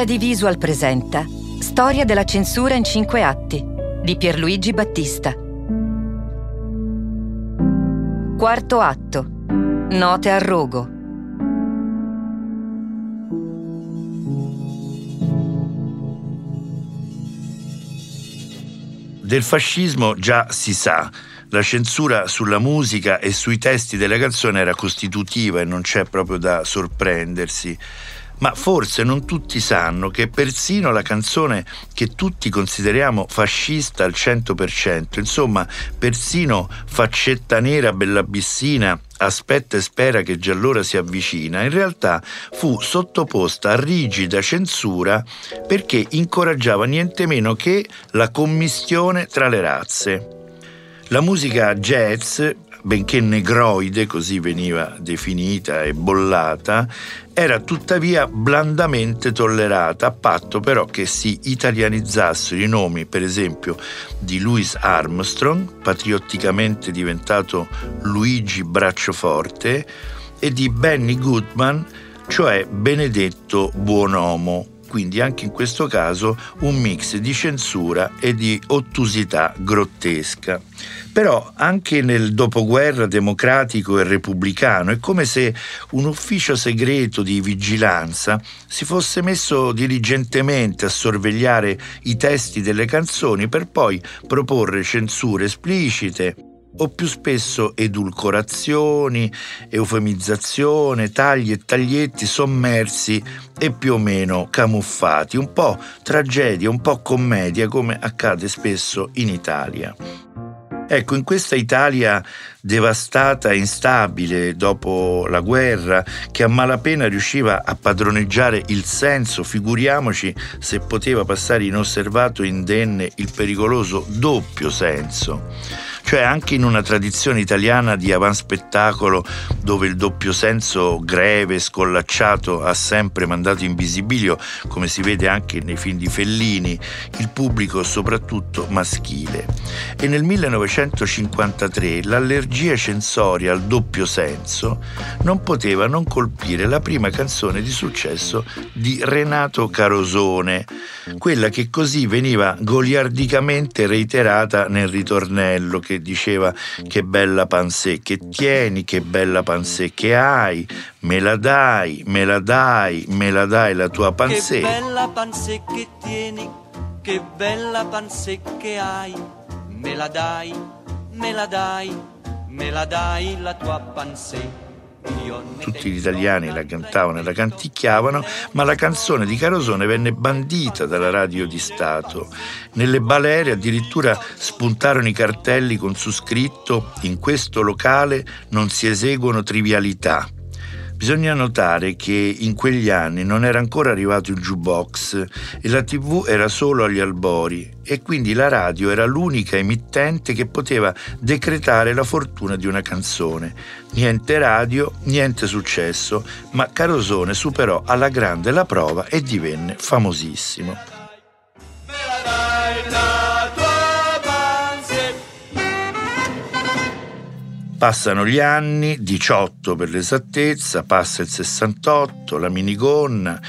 Jedi Visual presenta Storia della censura in cinque atti di Pierluigi Battista. Quarto atto. Note al rogo. Del fascismo già si sa. La censura sulla musica e sui testi delle canzoni era costitutiva e non c'è proprio da sorprendersi ma forse non tutti sanno che persino la canzone che tutti consideriamo fascista al 100%, insomma, persino Faccetta nera bella bissina aspetta e spera che già l'ora si avvicina, in realtà fu sottoposta a rigida censura perché incoraggiava niente meno che la commistione tra le razze. La musica jazz benché negroide, così veniva definita e bollata, era tuttavia blandamente tollerata, a patto però che si italianizzassero i nomi, per esempio, di Louis Armstrong, patriotticamente diventato Luigi Braccioforte, e di Benny Goodman, cioè Benedetto Buonomo, quindi anche in questo caso un mix di censura e di ottusità grottesca. Però anche nel dopoguerra democratico e repubblicano è come se un ufficio segreto di vigilanza si fosse messo diligentemente a sorvegliare i testi delle canzoni per poi proporre censure esplicite o più spesso edulcorazioni, eufemizzazione, tagli e taglietti sommersi e più o meno camuffati, un po' tragedia, un po' commedia come accade spesso in Italia. Ecco, in questa Italia devastata e instabile dopo la guerra, che a malapena riusciva a padroneggiare il senso, figuriamoci se poteva passare inosservato indenne il pericoloso doppio senso cioè anche in una tradizione italiana di avanspettacolo dove il doppio senso greve, scollacciato ha sempre mandato in visibilio, come si vede anche nei film di Fellini, il pubblico soprattutto maschile. E nel 1953 l'allergia censoria al doppio senso non poteva non colpire la prima canzone di successo di Renato Carosone, quella che così veniva goliardicamente reiterata nel ritornello che diceva che bella pansè che tieni, che bella pansè che hai, me la dai, me la dai, me la dai la tua pansè. Che bella pansè che tieni, che bella pansè che hai, me la dai, me la dai, me la dai la tua pansè tutti gli italiani la cantavano e la canticchiavano, ma la canzone di Carosone venne bandita dalla radio di Stato. Nelle balere addirittura spuntarono i cartelli con su scritto in questo locale non si eseguono trivialità. Bisogna notare che in quegli anni non era ancora arrivato il jukebox e la tv era solo agli albori e quindi la radio era l'unica emittente che poteva decretare la fortuna di una canzone. Niente radio, niente successo, ma Carosone superò alla grande la prova e divenne famosissimo. Passano gli anni, 18 per l'esattezza, passa il 68, la minigonna,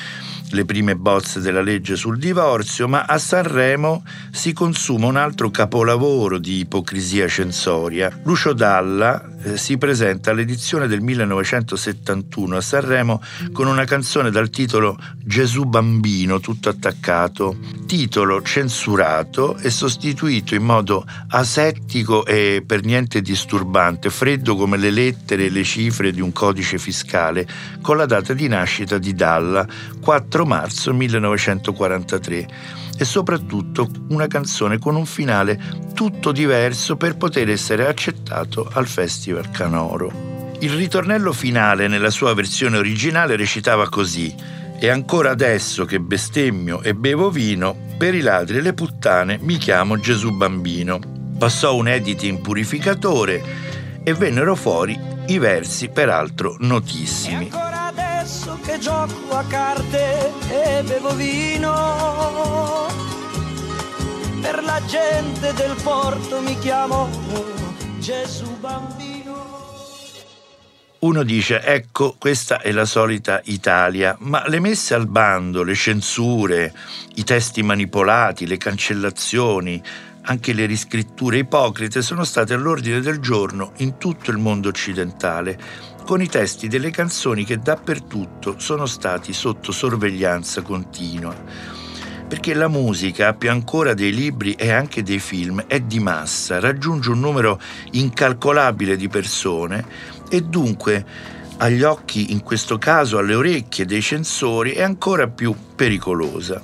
le prime bozze della legge sul divorzio, ma a Sanremo si consuma un altro capolavoro di ipocrisia censoria. Lucio Dalla eh, si presenta all'edizione del 1971 a Sanremo con una canzone dal titolo Gesù bambino, tutto attaccato, titolo censurato e sostituito in modo asettico e per niente disturbante, freddo come le lettere e le cifre di un codice fiscale, con la data di nascita di Dalla, 4 marzo 1943 e soprattutto una canzone con un finale tutto diverso per poter essere accettato al Festival Canoro. Il ritornello finale nella sua versione originale recitava così e ancora adesso che bestemmio e bevo vino, per i ladri e le puttane mi chiamo Gesù Bambino. Passò un editing purificatore e vennero fuori i versi peraltro notissimi. Adesso che gioco a carte e bevo vino, per la gente del porto mi chiamo Gesù Bambino. Uno dice, ecco, questa è la solita Italia, ma le messe al bando, le censure, i testi manipolati, le cancellazioni, anche le riscritture ipocrite sono state all'ordine del giorno in tutto il mondo occidentale, con i testi delle canzoni che dappertutto sono stati sotto sorveglianza continua. Perché la musica, più ancora dei libri e anche dei film, è di massa, raggiunge un numero incalcolabile di persone e dunque agli occhi, in questo caso alle orecchie dei censori, è ancora più pericolosa.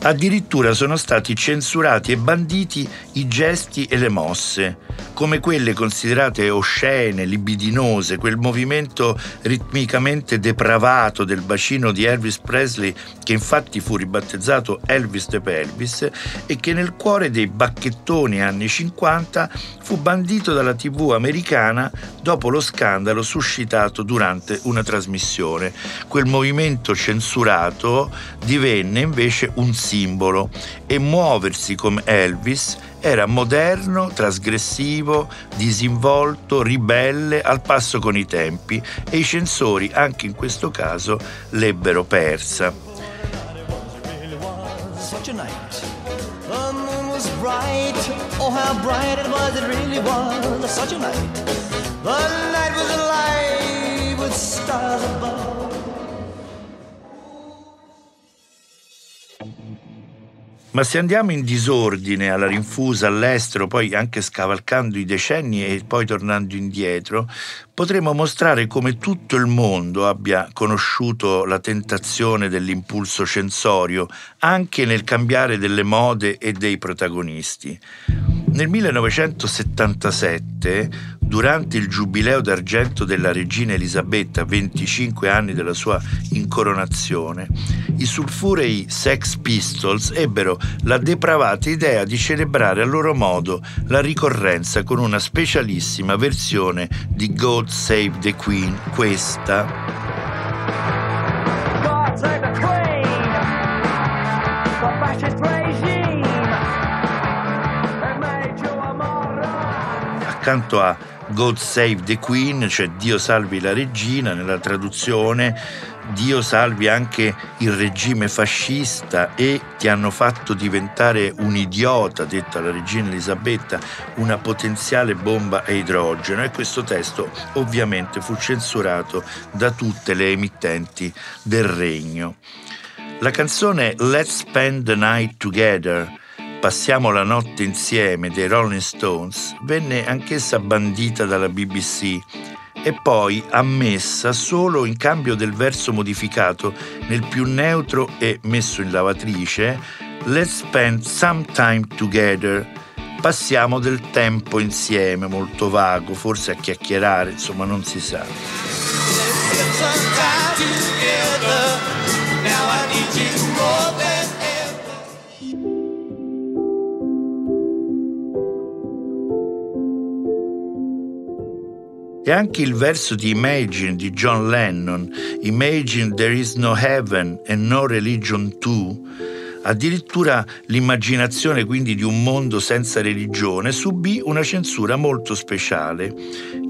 Addirittura sono stati censurati e banditi i gesti e le mosse, come quelle considerate oscene, libidinose, quel movimento ritmicamente depravato del bacino di Elvis Presley, che infatti fu ribattezzato Elvis the Pelvis, e che nel cuore dei bacchettoni anni 50 fu bandito dalla TV americana dopo lo scandalo suscitato durante una trasmissione. Quel movimento censurato divenne invece un simbolo e muoversi come Elvis era moderno, trasgressivo, disinvolto, ribelle, al passo con i tempi e i censori anche in questo caso l'ebbero persa. The night was alive with stars above. Ma se andiamo in disordine alla rinfusa all'estero, poi anche scavalcando i decenni e poi tornando indietro, potremo mostrare come tutto il mondo abbia conosciuto la tentazione dell'impulso censorio, anche nel cambiare delle mode e dei protagonisti. Nel 1977 durante il giubileo d'argento della regina Elisabetta, 25 anni della sua incoronazione, i sulfurei Sex Pistols ebbero la depravata idea di celebrare a loro modo la ricorrenza con una specialissima versione di God Save the Queen, questa. Accanto a God Save the Queen, cioè Dio salvi la regina nella traduzione, Dio salvi anche il regime fascista e ti hanno fatto diventare un idiota, detta la regina Elisabetta, una potenziale bomba a idrogeno e questo testo ovviamente fu censurato da tutte le emittenti del regno. La canzone Let's Spend the Night Together Passiamo la notte insieme dei Rolling Stones venne anch'essa bandita dalla BBC e poi ammessa solo in cambio del verso modificato nel più neutro e messo in lavatrice Let's spend some time together. Passiamo del tempo insieme, molto vago, forse a chiacchierare, insomma non si sa. Let's E anche il verso di Imagine di John Lennon, Imagine there is no heaven and no religion too, Addirittura l'immaginazione quindi di un mondo senza religione subì una censura molto speciale.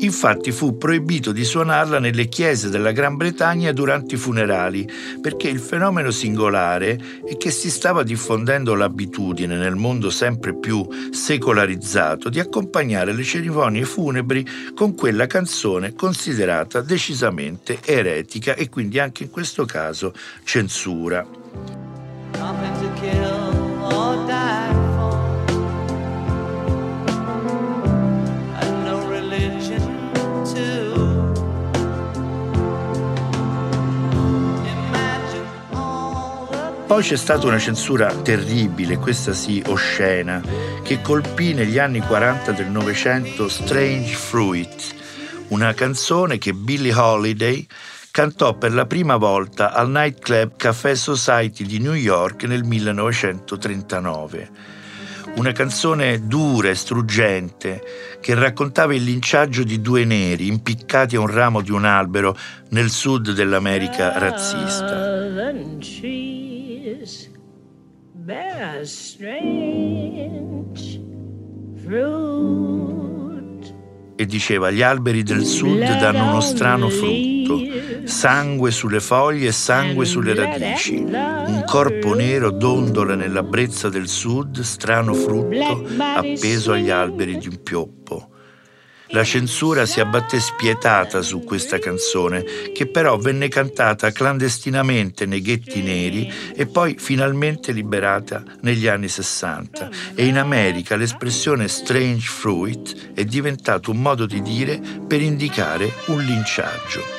Infatti fu proibito di suonarla nelle chiese della Gran Bretagna durante i funerali, perché il fenomeno singolare è che si stava diffondendo l'abitudine nel mondo sempre più secolarizzato di accompagnare le cerimonie funebri con quella canzone considerata decisamente eretica e quindi anche in questo caso censura. Poi c'è stata una censura terribile, questa sì oscena, che colpì negli anni 40 del Novecento Strange Fruit, una canzone che Billie Holiday cantò per la prima volta al nightclub Café Society di New York nel 1939. Una canzone dura e struggente che raccontava il linciaggio di due neri impiccati a un ramo di un albero nel sud dell'America razzista. E diceva gli alberi del sud danno uno strano frutto, sangue sulle foglie e sangue sulle radici. Un corpo nero dondola nella brezza del sud, strano frutto appeso agli alberi di un pioppo. La censura si abbatté spietata su questa canzone, che però venne cantata clandestinamente nei ghetti neri e poi finalmente liberata negli anni 60. E in America l'espressione strange fruit è diventato un modo di dire per indicare un linciaggio.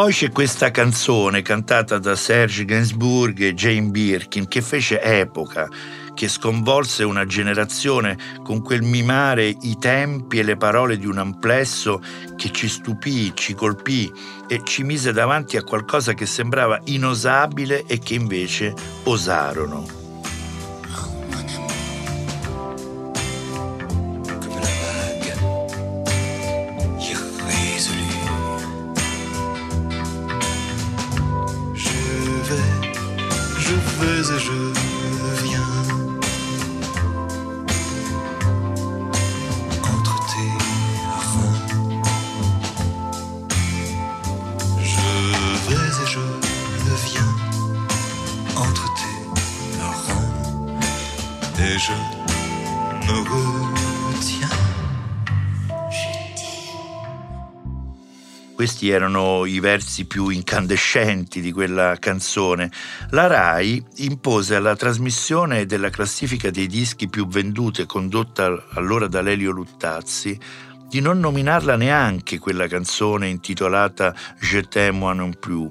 Poi c'è questa canzone cantata da Serge Gainsbourg e Jane Birkin che fece epoca, che sconvolse una generazione con quel mimare i tempi e le parole di un amplesso che ci stupì, ci colpì e ci mise davanti a qualcosa che sembrava inosabile e che invece osarono. Questi erano i versi più incandescenti di quella canzone. La RAI impose alla trasmissione della classifica dei dischi più venduti, condotta allora da Lelio Luttazzi, di non nominarla neanche quella canzone intitolata Je t'aime moi non plus.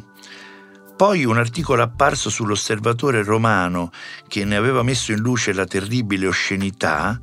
Poi un articolo apparso sull'osservatore romano che ne aveva messo in luce la terribile oscenità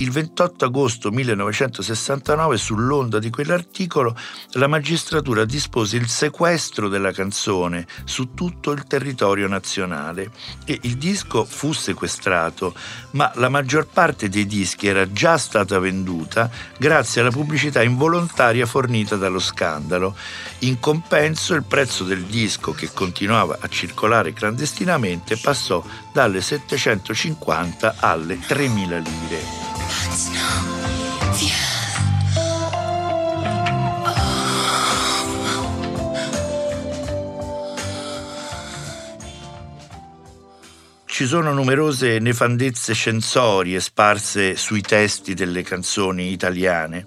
il 28 agosto 1969, sull'onda di quell'articolo, la magistratura dispose il sequestro della canzone su tutto il territorio nazionale e il disco fu sequestrato, ma la maggior parte dei dischi era già stata venduta grazie alla pubblicità involontaria fornita dallo scandalo. In compenso il prezzo del disco, che continuava a circolare clandestinamente, passò dalle 750 alle 3.000 lire. Ci sono numerose nefandezze censorie sparse sui testi delle canzoni italiane.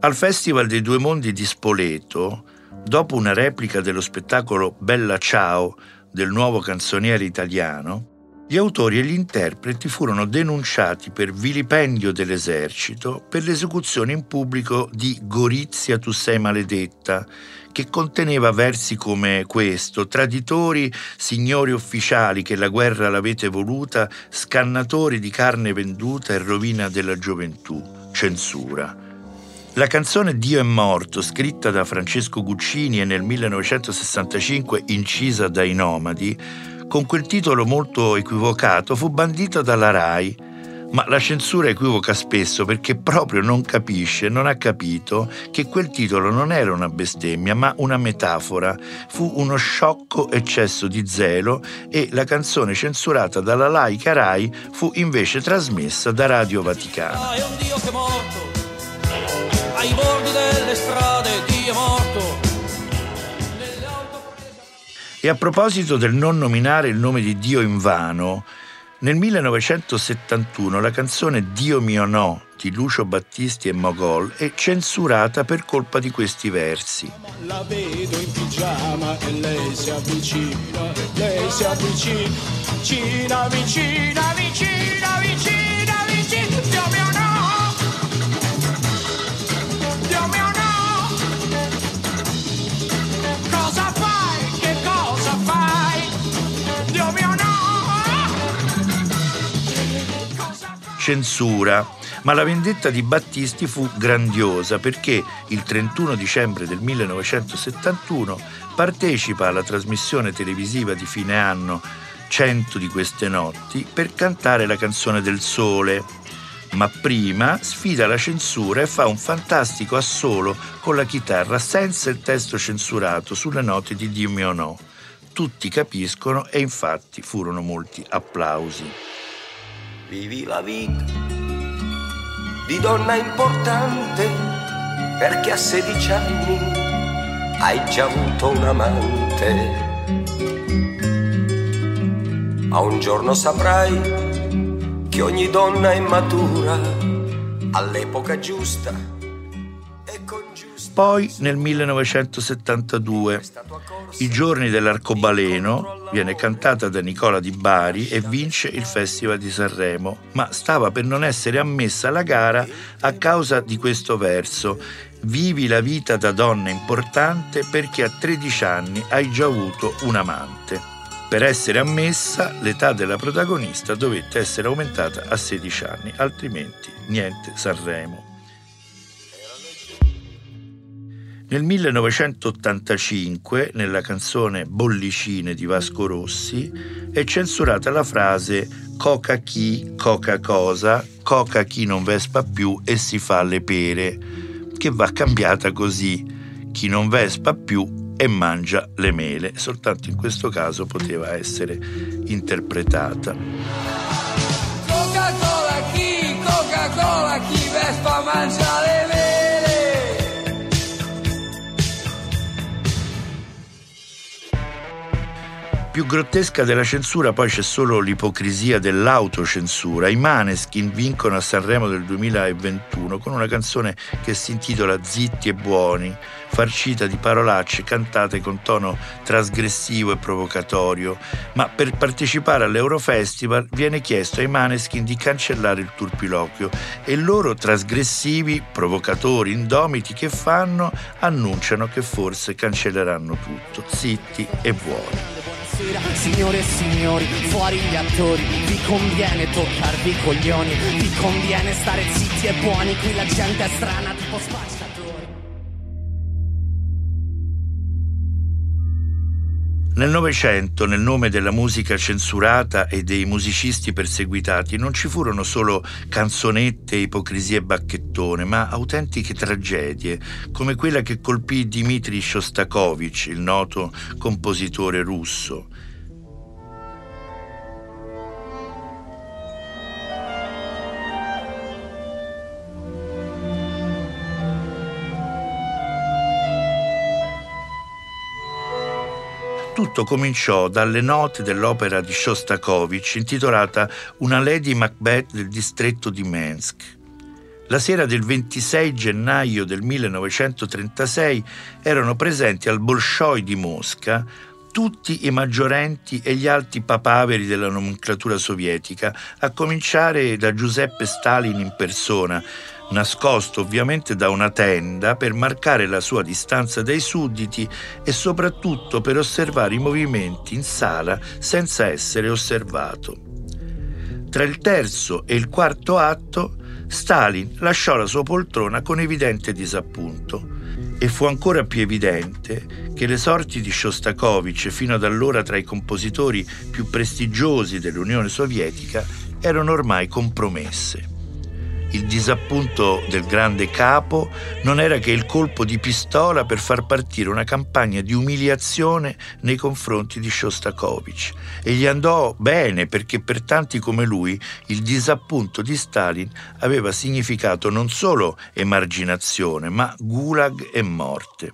Al Festival dei Due Mondi di Spoleto, dopo una replica dello spettacolo Bella Ciao del nuovo canzoniere italiano, gli autori e gli interpreti furono denunciati per vilipendio dell'esercito per l'esecuzione in pubblico di Gorizia tu sei maledetta, che conteneva versi come questo, traditori, signori ufficiali che la guerra l'avete voluta, scannatori di carne venduta e rovina della gioventù, censura. La canzone Dio è morto, scritta da Francesco Guccini e nel 1965 incisa dai Nomadi, con quel titolo molto equivocato, fu bandito dalla RAI. Ma la censura equivoca spesso perché proprio non capisce, non ha capito che quel titolo non era una bestemmia, ma una metafora. Fu uno sciocco eccesso di zelo e la canzone censurata dalla laica RAI fu invece trasmessa da Radio Vaticana. Ah, è un Dio che è morto, ai bordi delle strade, Dio è morto e a proposito del non nominare il nome di Dio in vano, nel 1971 la canzone Dio mio no di Lucio Battisti e Mogol è censurata per colpa di questi versi. La vedo in pigiama e lei si avvicina, lei si avvicina, vicina, vicina, vicina, censura, ma la vendetta di Battisti fu grandiosa perché il 31 dicembre del 1971 partecipa alla trasmissione televisiva di fine anno 100 di queste notti per cantare la canzone del sole. Ma prima sfida la censura e fa un fantastico assolo con la chitarra senza il testo censurato sulle note di Dimmi o no. Tutti capiscono e infatti furono molti applausi. Vivi la vita di donna importante perché a 16 anni hai già avuto un amante. Ma un giorno saprai che ogni donna è matura all'epoca giusta e con giusta... Poi nel 1972, I giorni dell'arcobaleno viene cantata da Nicola Di Bari e vince il Festival di Sanremo, ma stava per non essere ammessa alla gara a causa di questo verso. Vivi la vita da donna importante perché a 13 anni hai già avuto un amante. Per essere ammessa, l'età della protagonista dovette essere aumentata a 16 anni, altrimenti niente Sanremo. Nel 1985, nella canzone Bollicine di Vasco Rossi, è censurata la frase Coca chi, coca cosa, coca chi non vespa più e si fa le pere, che va cambiata così. Chi non vespa più e mangia le mele. Soltanto in questo caso poteva essere interpretata. Coca-Cola chi, Coca-Cola chi Vespa mangia Più grottesca della censura poi c'è solo l'ipocrisia dell'autocensura. I Maneskin vincono a Sanremo del 2021 con una canzone che si intitola Zitti e buoni, farcita di parolacce cantate con tono trasgressivo e provocatorio. Ma per partecipare all'Eurofestival viene chiesto ai Maneskin di cancellare il turpiloquio e loro trasgressivi, provocatori, indomiti che fanno annunciano che forse cancelleranno tutto, zitti e buoni sera Signore e signori, fuori gli attori. Vi conviene toccarvi i coglioni. Vi conviene stare zitti e buoni. Qui la gente è strana tipo spacciatori Nel Novecento, nel nome della musica censurata e dei musicisti perseguitati, non ci furono solo canzonette, ipocrisie e bacchettone, ma autentiche tragedie, come quella che colpì Dmitri Shostakovich, il noto compositore russo. Tutto cominciò dalle note dell'opera di Shostakovich intitolata Una Lady Macbeth del distretto di Mensk. La sera del 26 gennaio del 1936 erano presenti al Bolshoi di Mosca tutti i maggiorenti e gli alti papaveri della nomenclatura sovietica, a cominciare da Giuseppe Stalin in persona, nascosto ovviamente da una tenda per marcare la sua distanza dai sudditi e soprattutto per osservare i movimenti in sala senza essere osservato. Tra il terzo e il quarto atto, Stalin lasciò la sua poltrona con evidente disappunto e fu ancora più evidente che le sorti di Shostakovich, fino ad allora tra i compositori più prestigiosi dell'Unione Sovietica, erano ormai compromesse. Il disappunto del grande capo non era che il colpo di pistola per far partire una campagna di umiliazione nei confronti di Shostakovich. E gli andò bene perché per tanti come lui il disappunto di Stalin aveva significato non solo emarginazione, ma gulag e morte.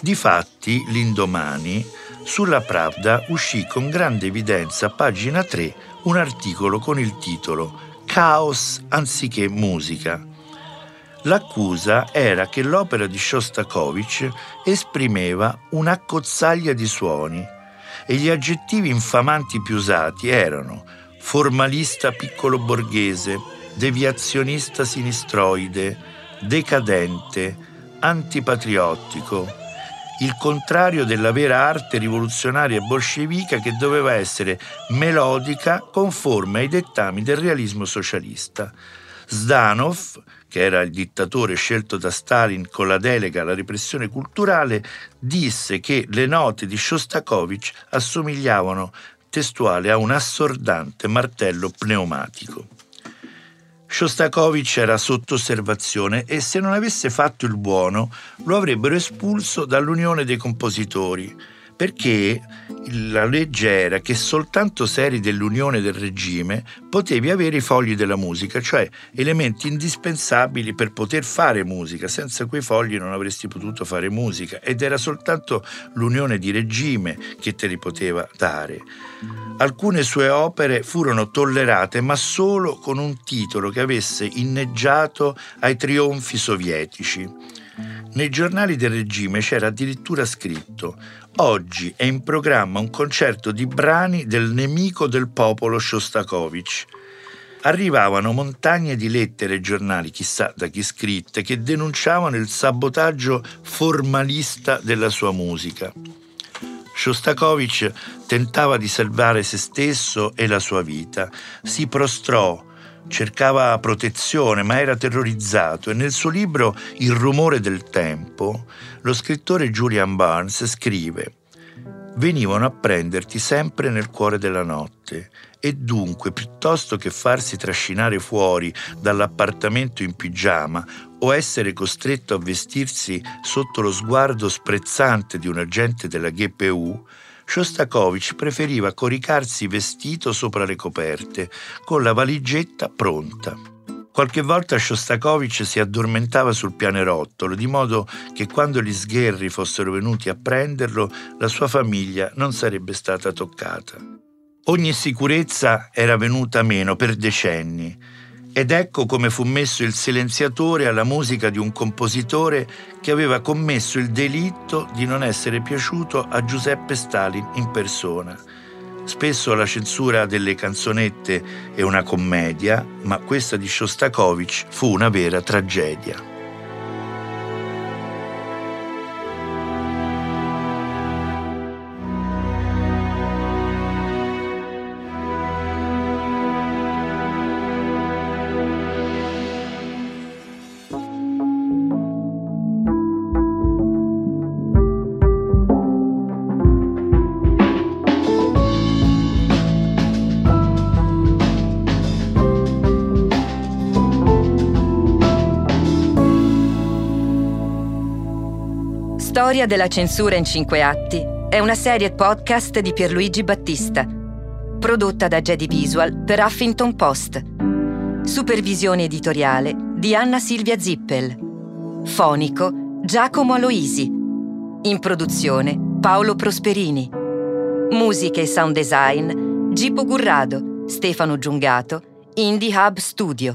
Difatti, l'indomani, sulla Pravda uscì con grande evidenza pagina 3 un articolo con il titolo caos anziché musica. L'accusa era che l'opera di Shostakovich esprimeva un'accozzaglia di suoni e gli aggettivi infamanti più usati erano formalista piccolo borghese, deviazionista sinistroide, decadente, antipatriottico. Il contrario della vera arte rivoluzionaria bolscevica che doveva essere melodica, conforme ai dettami del realismo socialista. Zdanov, che era il dittatore scelto da Stalin con la delega alla repressione culturale, disse che le note di Shostakovich assomigliavano testuale a un assordante martello pneumatico. Shostakovich era sotto osservazione e se non avesse fatto il buono lo avrebbero espulso dall'Unione dei compositori, perché la legge era che soltanto se eri dell'unione del regime potevi avere i fogli della musica, cioè elementi indispensabili per poter fare musica. Senza quei fogli non avresti potuto fare musica ed era soltanto l'unione di regime che te li poteva dare. Alcune sue opere furono tollerate, ma solo con un titolo che avesse inneggiato ai trionfi sovietici. Nei giornali del regime c'era addirittura scritto Oggi è in programma un concerto di brani del nemico del popolo Shostakovich. Arrivavano montagne di lettere ai giornali, chissà da chi scritte, che denunciavano il sabotaggio formalista della sua musica. Shostakovich tentava di salvare se stesso e la sua vita. Si prostrò, cercava protezione, ma era terrorizzato. E nel suo libro Il rumore del tempo, lo scrittore Julian Barnes scrive Venivano a prenderti sempre nel cuore della notte. E dunque, piuttosto che farsi trascinare fuori dall'appartamento in pigiama o essere costretto a vestirsi sotto lo sguardo sprezzante di un agente della GPU, Shostakovich preferiva coricarsi vestito sopra le coperte, con la valigetta pronta. Qualche volta Shostakovich si addormentava sul pianerottolo, di modo che quando gli sgherri fossero venuti a prenderlo, la sua famiglia non sarebbe stata toccata. Ogni sicurezza era venuta meno per decenni ed ecco come fu messo il silenziatore alla musica di un compositore che aveva commesso il delitto di non essere piaciuto a Giuseppe Stalin in persona. Spesso la censura delle canzonette è una commedia, ma questa di Shostakovich fu una vera tragedia. Storia della censura in cinque atti è una serie podcast di Pierluigi Battista, prodotta da Jedi Visual per Huffington Post. Supervisione editoriale di Anna Silvia Zippel. Fonico Giacomo Aloisi. In produzione Paolo Prosperini. Musiche e sound design Gipo Gurrado, Stefano Giungato, Indie Hub Studio.